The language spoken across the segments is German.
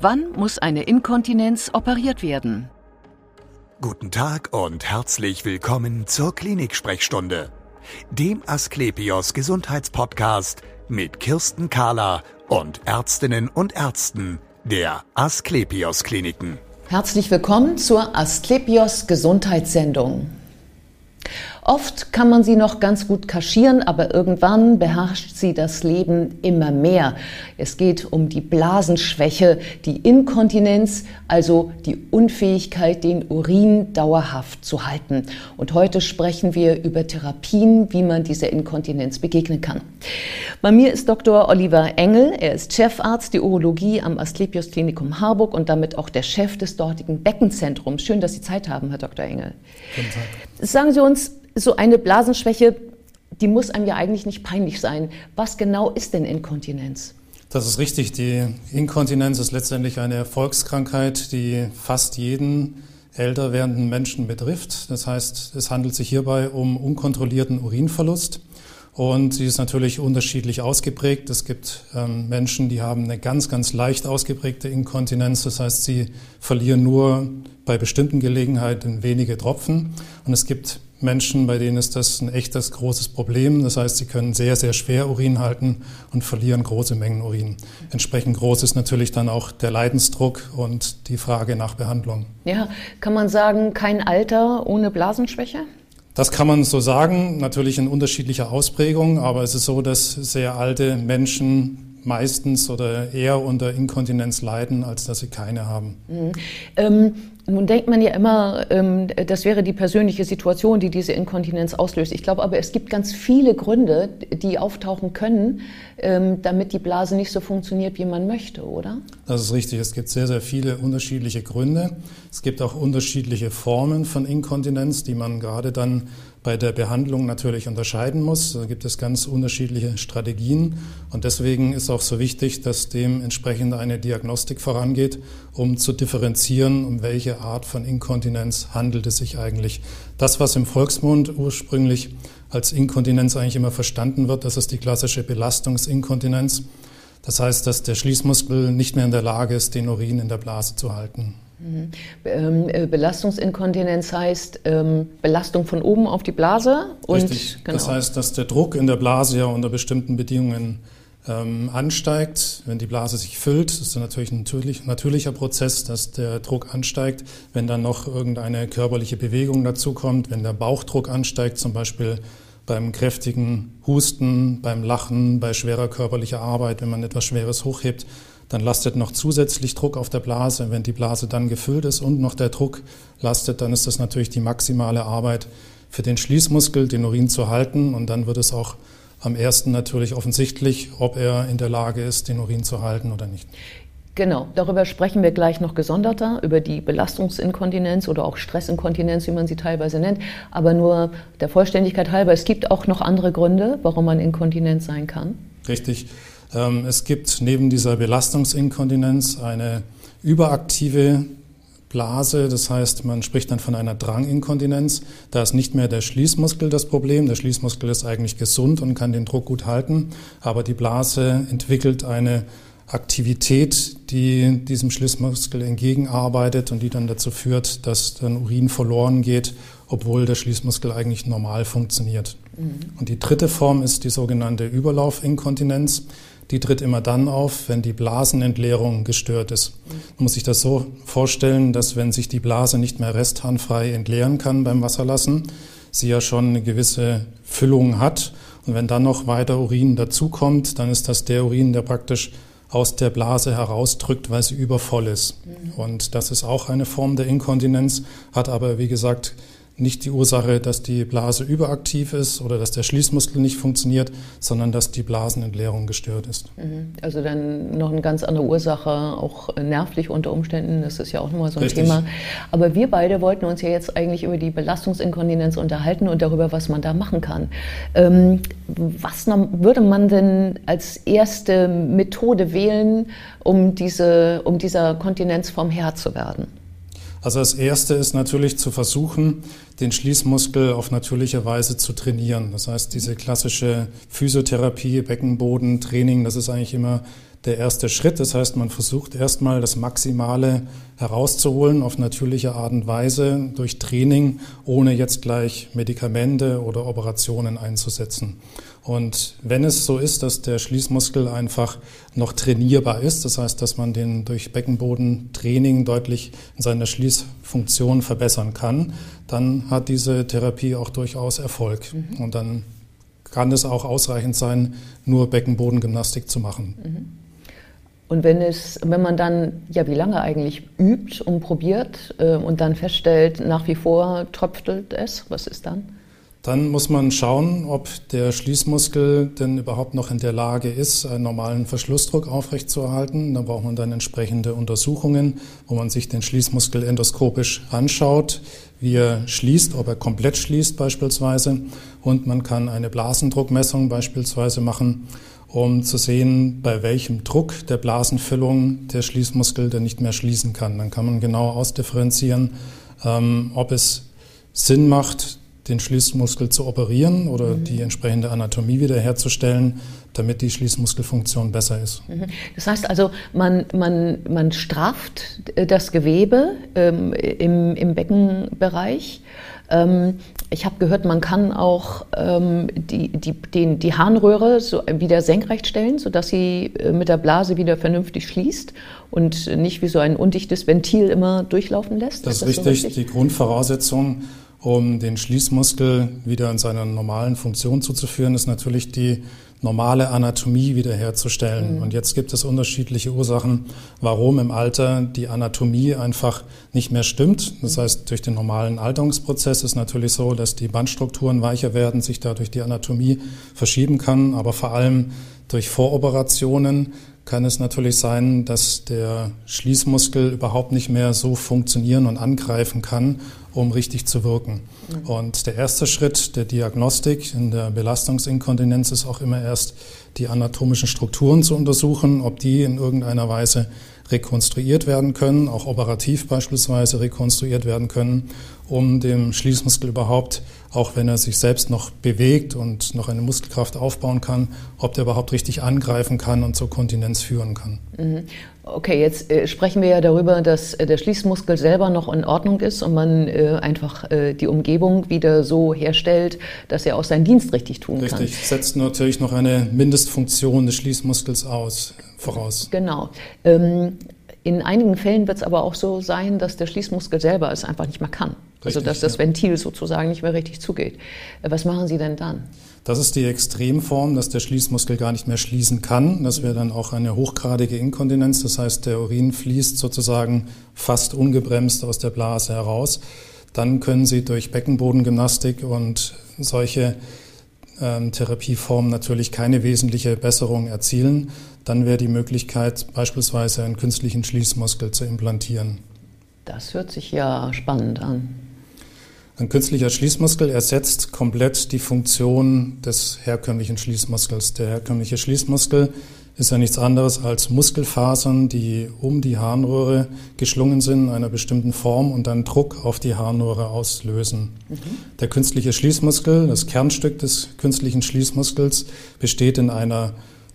Wann muss eine Inkontinenz operiert werden? Guten Tag und herzlich willkommen zur Klinik-Sprechstunde, dem Asklepios Gesundheitspodcast mit Kirsten Kahler und Ärztinnen und Ärzten der Asklepios Kliniken. Herzlich willkommen zur Asklepios Gesundheitssendung. Oft kann man sie noch ganz gut kaschieren, aber irgendwann beherrscht sie das Leben immer mehr. Es geht um die Blasenschwäche, die Inkontinenz, also die Unfähigkeit, den Urin dauerhaft zu halten. Und heute sprechen wir über Therapien, wie man dieser Inkontinenz begegnen kann. Bei mir ist Dr. Oliver Engel. Er ist Chefarzt der Urologie am Asklepios Klinikum Harburg und damit auch der Chef des dortigen Beckenzentrums. Schön, dass Sie Zeit haben, Herr Dr. Engel. Guten Tag. Sagen Sie uns, so eine Blasenschwäche, die muss einem ja eigentlich nicht peinlich sein. Was genau ist denn Inkontinenz? Das ist richtig. Die Inkontinenz ist letztendlich eine Erfolgskrankheit, die fast jeden älter werdenden Menschen betrifft. Das heißt, es handelt sich hierbei um unkontrollierten Urinverlust. Und sie ist natürlich unterschiedlich ausgeprägt. Es gibt ähm, Menschen, die haben eine ganz, ganz leicht ausgeprägte Inkontinenz. Das heißt, sie verlieren nur bei bestimmten Gelegenheiten wenige Tropfen. Und es gibt Menschen, bei denen ist das ein echtes großes Problem. Das heißt, sie können sehr, sehr schwer Urin halten und verlieren große Mengen Urin. Entsprechend groß ist natürlich dann auch der Leidensdruck und die Frage nach Behandlung. Ja, kann man sagen, kein Alter ohne Blasenschwäche? Das kann man so sagen, natürlich in unterschiedlicher Ausprägung, aber es ist so, dass sehr alte Menschen meistens oder eher unter Inkontinenz leiden, als dass sie keine haben. Mhm. Ähm, nun denkt man ja immer, ähm, das wäre die persönliche Situation, die diese Inkontinenz auslöst. Ich glaube aber, es gibt ganz viele Gründe, die auftauchen können, ähm, damit die Blase nicht so funktioniert, wie man möchte, oder? Das ist richtig. Es gibt sehr, sehr viele unterschiedliche Gründe. Es gibt auch unterschiedliche Formen von Inkontinenz, die man gerade dann bei der Behandlung natürlich unterscheiden muss. Da gibt es ganz unterschiedliche Strategien und deswegen ist auch so wichtig, dass dementsprechend eine Diagnostik vorangeht, um zu differenzieren, um welche Art von Inkontinenz handelt es sich eigentlich. Das, was im Volksmund ursprünglich als Inkontinenz eigentlich immer verstanden wird, das ist die klassische Belastungsinkontinenz. Das heißt, dass der Schließmuskel nicht mehr in der Lage ist, den Urin in der Blase zu halten. Mhm. Ähm, äh, Belastungsinkontinenz heißt ähm, Belastung von oben auf die Blase. Und, Richtig. Genau. Das heißt, dass der Druck in der Blase ja unter bestimmten Bedingungen ähm, ansteigt. Wenn die Blase sich füllt, ist das natürlich ein natürlich, natürlicher Prozess, dass der Druck ansteigt. Wenn dann noch irgendeine körperliche Bewegung dazukommt, wenn der Bauchdruck ansteigt, zum Beispiel beim kräftigen Husten, beim Lachen, bei schwerer körperlicher Arbeit, wenn man etwas Schweres hochhebt, dann lastet noch zusätzlich Druck auf der Blase. Wenn die Blase dann gefüllt ist und noch der Druck lastet, dann ist das natürlich die maximale Arbeit für den Schließmuskel, den Urin zu halten. Und dann wird es auch am ersten natürlich offensichtlich, ob er in der Lage ist, den Urin zu halten oder nicht. Genau, darüber sprechen wir gleich noch gesonderter, über die Belastungsinkontinenz oder auch Stressinkontinenz, wie man sie teilweise nennt. Aber nur der Vollständigkeit halber, es gibt auch noch andere Gründe, warum man inkontinent sein kann. Richtig. Ähm, es gibt neben dieser Belastungsinkontinenz eine überaktive Blase, das heißt, man spricht dann von einer Dranginkontinenz. Da ist nicht mehr der Schließmuskel das Problem. Der Schließmuskel ist eigentlich gesund und kann den Druck gut halten, aber die Blase entwickelt eine Aktivität, die diesem Schließmuskel entgegenarbeitet und die dann dazu führt, dass dann Urin verloren geht, obwohl der Schließmuskel eigentlich normal funktioniert. Und die dritte Form ist die sogenannte Überlaufinkontinenz die tritt immer dann auf, wenn die Blasenentleerung gestört ist. Man muss sich das so vorstellen, dass wenn sich die Blase nicht mehr restharnfrei entleeren kann beim Wasserlassen, sie ja schon eine gewisse Füllung hat. Und wenn dann noch weiter Urin dazukommt, dann ist das der Urin, der praktisch aus der Blase herausdrückt, weil sie übervoll ist. Und das ist auch eine Form der Inkontinenz, hat aber, wie gesagt, nicht die Ursache, dass die Blase überaktiv ist oder dass der Schließmuskel nicht funktioniert, sondern dass die Blasenentleerung gestört ist. Mhm. Also dann noch eine ganz andere Ursache, auch nervlich unter Umständen. Das ist ja auch nochmal so ein Richtig. Thema. Aber wir beide wollten uns ja jetzt eigentlich über die Belastungsinkontinenz unterhalten und darüber, was man da machen kann. Ähm, was würde man denn als erste Methode wählen, um, diese, um dieser Kontinenzform Herr zu werden? Also das Erste ist natürlich zu versuchen, den Schließmuskel auf natürliche Weise zu trainieren. Das heißt, diese klassische Physiotherapie, Beckenboden, Training, das ist eigentlich immer der erste Schritt. Das heißt, man versucht erstmal das Maximale herauszuholen auf natürliche Art und Weise durch Training, ohne jetzt gleich Medikamente oder Operationen einzusetzen. Und wenn es so ist, dass der Schließmuskel einfach noch trainierbar ist, das heißt, dass man den durch Beckenbodentraining deutlich in seiner Schließfunktion verbessern kann, dann hat diese Therapie auch durchaus Erfolg. Mhm. Und dann kann es auch ausreichend sein, nur Beckenbodengymnastik zu machen. Mhm. Und wenn es, wenn man dann, ja, wie lange eigentlich übt und probiert äh, und dann feststellt, nach wie vor tröpfelt es, was ist dann? Dann muss man schauen, ob der Schließmuskel denn überhaupt noch in der Lage ist, einen normalen Verschlussdruck aufrechtzuerhalten. Da braucht man dann entsprechende Untersuchungen, wo man sich den Schließmuskel endoskopisch anschaut, wie er schließt, ob er komplett schließt beispielsweise. Und man kann eine Blasendruckmessung beispielsweise machen, um zu sehen, bei welchem Druck der Blasenfüllung der Schließmuskel dann nicht mehr schließen kann. Dann kann man genau ausdifferenzieren, ähm, ob es Sinn macht, den Schließmuskel zu operieren oder mhm. die entsprechende Anatomie wiederherzustellen, damit die Schließmuskelfunktion besser ist. Mhm. Das heißt also, man, man, man straft äh, das Gewebe ähm, im, im Beckenbereich. Ähm, ich habe gehört, man kann auch ähm, die, die, den, die Harnröhre so wieder senkrecht stellen, sodass sie äh, mit der Blase wieder vernünftig schließt und nicht wie so ein undichtes Ventil immer durchlaufen lässt. Das ist, das richtig. So richtig. Die Grundvoraussetzung um den Schließmuskel wieder in seiner normalen Funktion zuzuführen, ist natürlich die normale Anatomie wiederherzustellen. Mhm. Und jetzt gibt es unterschiedliche Ursachen, warum im Alter die Anatomie einfach nicht mehr stimmt. Das heißt, durch den normalen Alterungsprozess ist natürlich so, dass die Bandstrukturen weicher werden, sich dadurch die Anatomie verschieben kann, aber vor allem durch Voroperationen kann es natürlich sein, dass der Schließmuskel überhaupt nicht mehr so funktionieren und angreifen kann, um richtig zu wirken. Mhm. Und der erste Schritt der Diagnostik in der Belastungsinkontinenz ist auch immer erst die anatomischen Strukturen zu untersuchen, ob die in irgendeiner Weise rekonstruiert werden können, auch operativ beispielsweise rekonstruiert werden können, um dem Schließmuskel überhaupt, auch wenn er sich selbst noch bewegt und noch eine Muskelkraft aufbauen kann, ob der überhaupt richtig angreifen kann und zur Kontinenz führen kann. Mhm. Okay, jetzt äh, sprechen wir ja darüber, dass äh, der Schließmuskel selber noch in Ordnung ist und man äh, einfach die Umgebung wieder so herstellt, dass er auch seinen Dienst richtig tun richtig. kann. Richtig, setzt natürlich noch eine Mindestfunktion des Schließmuskels aus, voraus. Genau. Ähm, in einigen Fällen wird es aber auch so sein, dass der Schließmuskel selber es einfach nicht mehr kann. Also, richtig, also dass das Ventil sozusagen nicht mehr richtig zugeht. Äh, was machen Sie denn dann? Das ist die Extremform, dass der Schließmuskel gar nicht mehr schließen kann. Das wäre dann auch eine hochgradige Inkontinenz. Das heißt, der Urin fließt sozusagen fast ungebremst aus der Blase heraus. Dann können Sie durch Beckenbodengymnastik und solche ähm, Therapieformen natürlich keine wesentliche Besserung erzielen. Dann wäre die Möglichkeit, beispielsweise einen künstlichen Schließmuskel zu implantieren. Das hört sich ja spannend an. Ein künstlicher Schließmuskel ersetzt komplett die Funktion des herkömmlichen Schließmuskels. Der herkömmliche Schließmuskel ist ja nichts anderes als Muskelfasern, die um die Harnröhre geschlungen sind in einer bestimmten Form und dann Druck auf die Harnröhre auslösen. Mhm. Der künstliche Schließmuskel, das Kernstück des künstlichen Schließmuskels, besteht in einer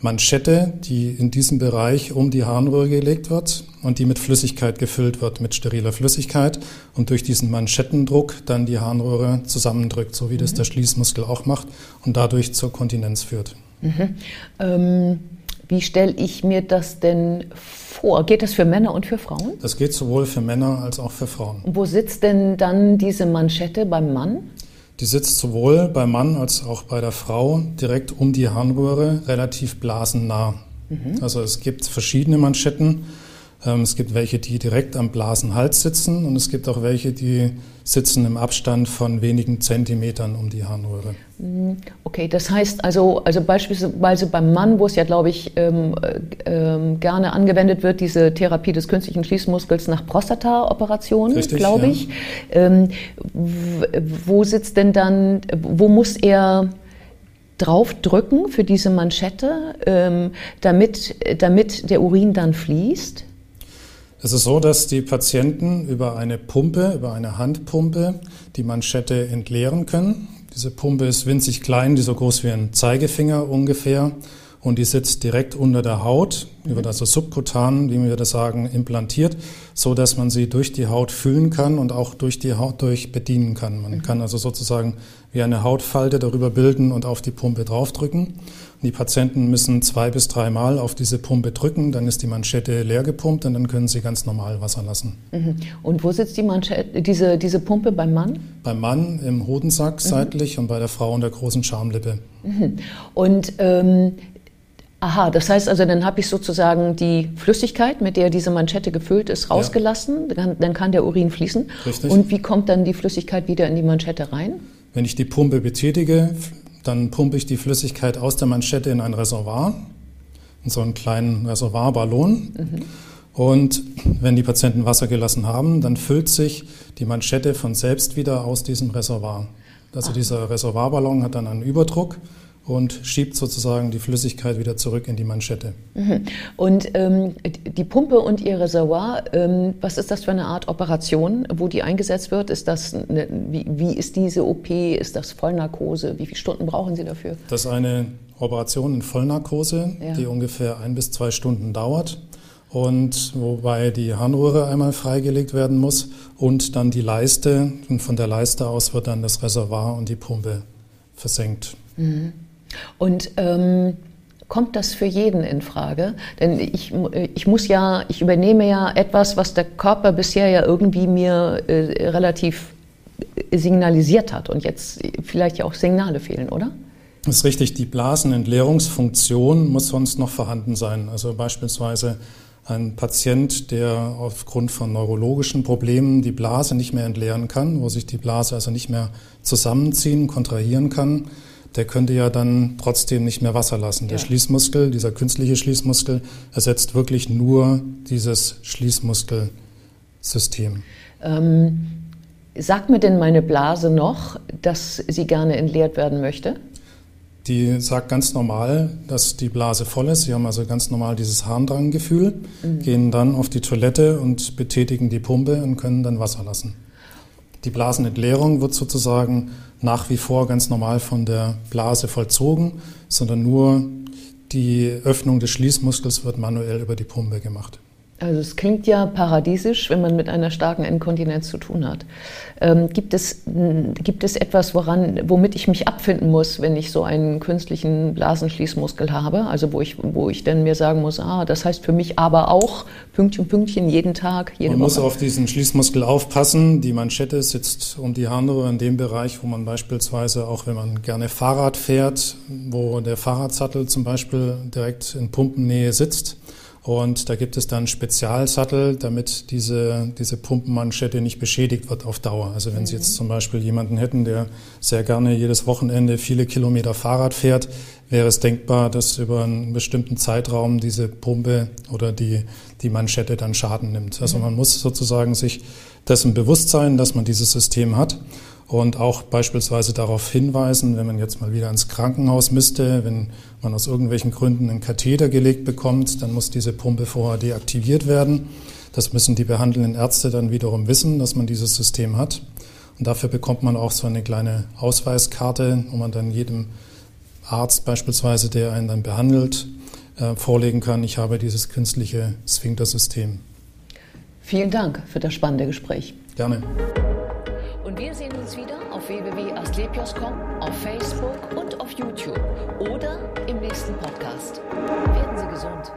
Manschette, die in diesem Bereich um die Harnröhre gelegt wird und die mit Flüssigkeit gefüllt wird, mit steriler Flüssigkeit und durch diesen Manschettendruck dann die Harnröhre zusammendrückt, so wie mhm. das der Schließmuskel auch macht und dadurch zur Kontinenz führt. Mhm. Ähm, wie stelle ich mir das denn vor? Geht das für Männer und für Frauen? Das geht sowohl für Männer als auch für Frauen. Und wo sitzt denn dann diese Manschette beim Mann? Die sitzt sowohl beim Mann als auch bei der Frau direkt um die Harnröhre, relativ blasennah. Mhm. Also es gibt verschiedene Manschetten. Ähm, es gibt welche, die direkt am Blasenhals sitzen und es gibt auch welche, die sitzen im Abstand von wenigen Zentimetern um die Harnröhre. Mhm. Okay, das heißt also, also beispielsweise beim Mann, wo es ja, glaube ich, ähm, äh, gerne angewendet wird, diese Therapie des künstlichen Schließmuskels nach Prostata-Operationen, glaube ich. Ja. Ähm, wo sitzt denn dann, wo muss er draufdrücken für diese Manschette, ähm, damit, damit der Urin dann fließt? Es ist so, dass die Patienten über eine Pumpe, über eine Handpumpe die Manschette entleeren können. Diese Pumpe ist winzig klein, die so groß wie ein Zeigefinger ungefähr. Und die sitzt direkt unter der Haut, die wird also subkutan, wie wir das sagen, implantiert, so dass man sie durch die Haut füllen kann und auch durch die Haut durch bedienen kann. Man kann also sozusagen wie eine Hautfalte darüber bilden und auf die Pumpe draufdrücken. Die Patienten müssen zwei bis dreimal auf diese Pumpe drücken, dann ist die Manschette leer gepumpt und dann können sie ganz normal Wasser lassen. Mhm. Und wo sitzt die Manschette, diese, diese Pumpe beim Mann? Beim Mann im Hodensack mhm. seitlich und bei der Frau in der großen Schamlippe. Mhm. Und ähm, Aha, das heißt also, dann habe ich sozusagen die Flüssigkeit, mit der diese Manschette gefüllt ist, rausgelassen. Ja. Dann, dann, kann der Urin fließen. Richtig. Und wie kommt dann die Flüssigkeit wieder in die Manschette rein? Wenn ich die Pumpe betätige, dann pumpe ich die Flüssigkeit aus der Manschette in ein Reservoir, in so einen kleinen Reservoirballon. Mhm. Und wenn die Patienten Wasser gelassen haben, dann füllt sich die Manschette von selbst wieder aus diesem Reservoir. Also ah. dieser Reservoirballon hat dann einen Überdruck und schiebt sozusagen die Flüssigkeit wieder zurück in die Manschette. Mhm. Und ähm, die Pumpe und ihr Reservoir, ähm, was ist das für eine Art Operation, wo die eingesetzt wird? Ist das eine, wie, wie, ist diese OP? Ist das Vollnarkose? Wie viele Stunden brauchen Sie dafür? Das ist eine Operation in Vollnarkose, ja. die ungefähr ein bis zwei Stunden dauert. Und wobei die Harnröhre einmal freigelegt werden muss und dann die Leiste. Und von der Leiste aus wird dann das Reservoir und die Pumpe versenkt. Mhm. Und ähm, kommt das für jeden in Frage? Denn ich, ich muss ja, ich übernehme ja etwas, was der Körper bisher ja irgendwie mir äh, relativ signalisiert hat und jetzt vielleicht ja auch Signale fehlen, oder? Das ist richtig, die Blasenentleerungsfunktion muss sonst noch vorhanden sein. Also beispielsweise ein Patient, der aufgrund von neurologischen Problemen die Blase nicht mehr entleeren kann, wo sich die Blase also nicht mehr zusammenziehen, kontrahieren kann, der könnte ja dann trotzdem nicht mehr Wasser lassen. Der ja. Schließmuskel, dieser künstliche Schließmuskel, ersetzt wirklich nur dieses Schließmuskelsystem. Ähm, sagt mir denn meine Blase noch, dass sie gerne entleert werden möchte? Die sagt ganz normal, dass die Blase voll ist. Sie haben also ganz normal dieses Harndranggefühl, mhm. gehen dann auf die Toilette und betätigen die Pumpe und können dann Wasser lassen. Die Blasenentleerung wird sozusagen nach wie vor ganz normal von der Blase vollzogen, sondern nur die Öffnung des Schließmuskels wird manuell über die Pumpe gemacht. Also es klingt ja paradiesisch, wenn man mit einer starken Inkontinenz zu tun hat. Ähm, gibt, es, gibt es etwas, woran, womit ich mich abfinden muss, wenn ich so einen künstlichen Blasenschließmuskel habe? Also wo ich, wo ich dann mir sagen muss, ah, das heißt für mich aber auch Pünktchen, Pünktchen jeden Tag, jede man Woche. muss auf diesen Schließmuskel aufpassen. Die Manschette sitzt um die Harnröhre in dem Bereich, wo man beispielsweise auch, wenn man gerne Fahrrad fährt, wo der Fahrradsattel zum Beispiel direkt in Pumpennähe sitzt und da gibt es dann Spezialsattel, damit diese, diese Pumpenmanschette nicht beschädigt wird auf Dauer. Also wenn mhm. Sie jetzt zum Beispiel jemanden hätten, der sehr gerne jedes Wochenende viele Kilometer Fahrrad fährt, wäre es denkbar, dass über einen bestimmten Zeitraum diese Pumpe oder die, die Manschette dann Schaden nimmt. Also mhm. man muss sozusagen sich dessen bewusst sein, dass man dieses System hat und auch beispielsweise darauf hinweisen, wenn man jetzt mal wieder ins Krankenhaus müsste, wenn man aus irgendwelchen Gründen einen Katheter gelegt bekommt, dann muss diese Pumpe vorher deaktiviert werden. Das müssen die behandelnden Ärzte dann wiederum wissen, dass man dieses System hat. Und dafür bekommt man auch so eine kleine Ausweiskarte, wo man dann jedem Arzt beispielsweise, der einen dann behandelt, äh, vorlegen kann, ich habe dieses künstliche Sphinktersystem. Vielen Dank für das spannende Gespräch. Gerne. Wir sehen uns wieder auf www.asklepios.com, auf Facebook und auf YouTube oder im nächsten Podcast. Werden Sie gesund.